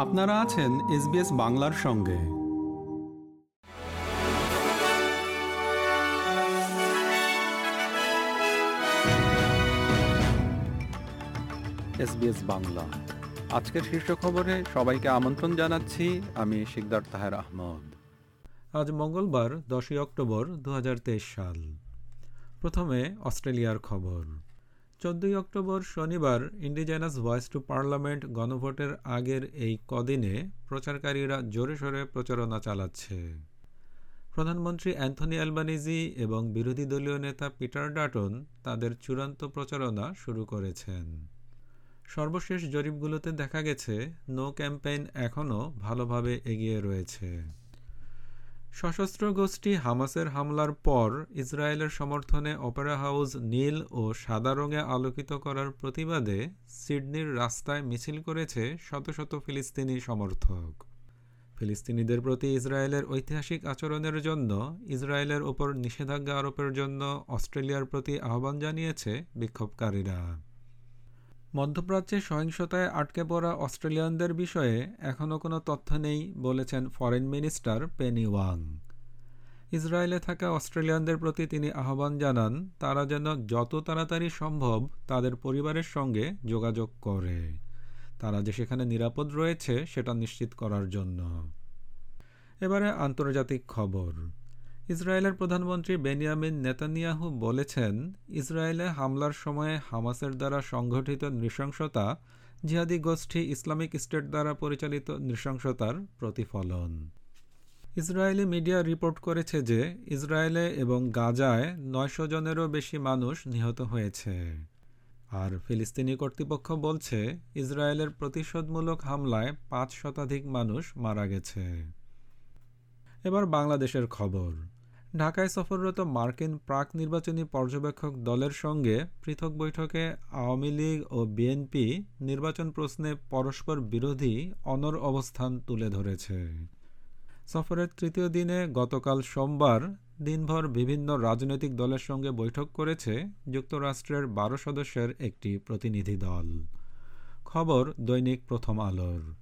আপনারা আছেন এসবিএস বাংলার সঙ্গে। এসবিএস বাংলা। আজকের শীর্ষ খবরে সবাইকে আমন্ত্রণ জানাচ্ছি আমি শিকদার তাহের আহমদ। আজ মঙ্গলবার দশই অক্টোবর দু হাজার তেইশ সাল। প্রথমে অস্ট্রেলিয়ার খবর। চোদ্দই অক্টোবর শনিবার ইন্ডিজেনাস ভয়েস টু পার্লামেন্ট গণভোটের আগের এই কদিনে প্রচারকারীরা জোরে সোরে প্রচারণা চালাচ্ছে। প্রধানমন্ত্রী অ্যান্থনি অ্যালবানিজি এবং বিরোধী দলীয় নেতা পিটার ডাটন তাদের চূড়ান্ত প্রচারণা শুরু করেছেন। সর্বশেষ জরিপগুলোতে দেখা গেছে, নো ক্যাম্পেইন এখনও ভালোভাবে এগিয়ে রয়েছে। সশস্ত্র গোষ্ঠী হামাসের হামলার পর ইসরায়েলের সমর্থনে অপেরা হাউস নীল ও সাদা রঙে আলোকিত করার প্রতিবাদে সিডনির রাস্তায় মিছিল করেছে শত শত ফিলিস্তিনি সমর্থক। ফিলিস্তিনিদের প্রতি ইসরায়েলের ঐতিহাসিক আচরণের জন্য, ইসরায়েলের ওপর নিষেধাজ্ঞা আরোপের জন্য অস্ট্রেলিয়ার প্রতি আহ্বান জানিয়েছে বিক্ষোভকারীরা। মধ্যপ্রাচ্যে সহিংসতায় আটকে পড়া অস্ট্রেলিয়ানদের বিষয়ে এখনও কোনো তথ্য নেই, বলেছেন ফরেন মিনিস্টার পেনি ওয়াং। ইসরায়েলে থাকা অস্ট্রেলিয়ানদের প্রতি তিনি আহ্বান জানান, তারা যেন যত তাড়াতাড়ি সম্ভব তাদের পরিবারের সঙ্গে যোগাযোগ করে। তারা যে সেখানে নিরাপদ রয়েছে, সেটা নিশ্চিত করার জন্য। এবারে আন্তর্জাতিক খবর। ইসরায়েলের প্রধানমন্ত্রী বেনিয়ামিন নেতানিয়াহু বলেছেন, ইসরায়েলে হামলার সময়ে হামাসের দ্বারা সংঘটিত নৃশংসতা, জিহাদি গোষ্ঠী ইসলামিক স্টেট দ্বারা পরিচালিত নৃশংসতার প্রতিফলন। ইসরায়েলি মিডিয়া রিপোর্ট করেছে যে, ইসরায়েলে এবং গাজায় নয়শো জনেরও বেশি মানুষ নিহত হয়েছে। আর ফিলিস্তিনি কর্তৃপক্ষ বলছে, ইসরায়েলের প্রতিশোধমূলক হামলায় পাঁচ শতাধিক মানুষ মারা গেছে। এবার বাংলাদেশের খবর। ঢাকায় সফররত মার্কিন প্রাক নির্বাচনী পর্যবেক্ষক দলের সঙ্গে পৃথক বৈঠকে আওয়ামী লীগ ও বিএনপি নির্বাচন প্রশ্নে পরস্পর বিরোধী অনর অবস্থান তুলে ধরেছে। সফরের তৃতীয় দিনে গতকাল সোমবার দিনভর বিভিন্ন রাজনৈতিক দলের সঙ্গে বৈঠক করেছে যুক্তরাষ্ট্রের বারো সদস্যের একটি প্রতিনিধি দল। খবর দৈনিক প্রথম আলোর।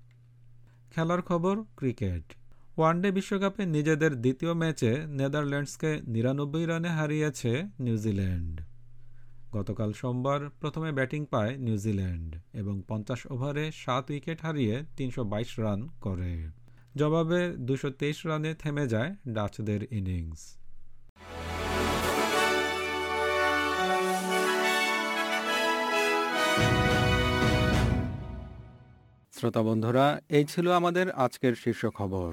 খেলার খবর, ক্রিকেট। ওয়ানডে বিশ্বকাপে নিজেদের দ্বিতীয় ম্যাচে নেদারল্যান্ডসকে নিরানব্বই রানে হারিয়েছে নিউজিল্যান্ড। গতকাল সোমবার প্রথমে ব্যাটিং পায় নিউজিল্যান্ড এবং পঞ্চাশ ওভারে সাত উইকেট হারিয়ে তিনশো বাইশ রান করে। জবাবে দুশো রানে থেমে যায় ডাচদের ইনিংস। শ্রোতা বন্ধুরা, এই ছিল আমাদের আজকের শীর্ষ খবর।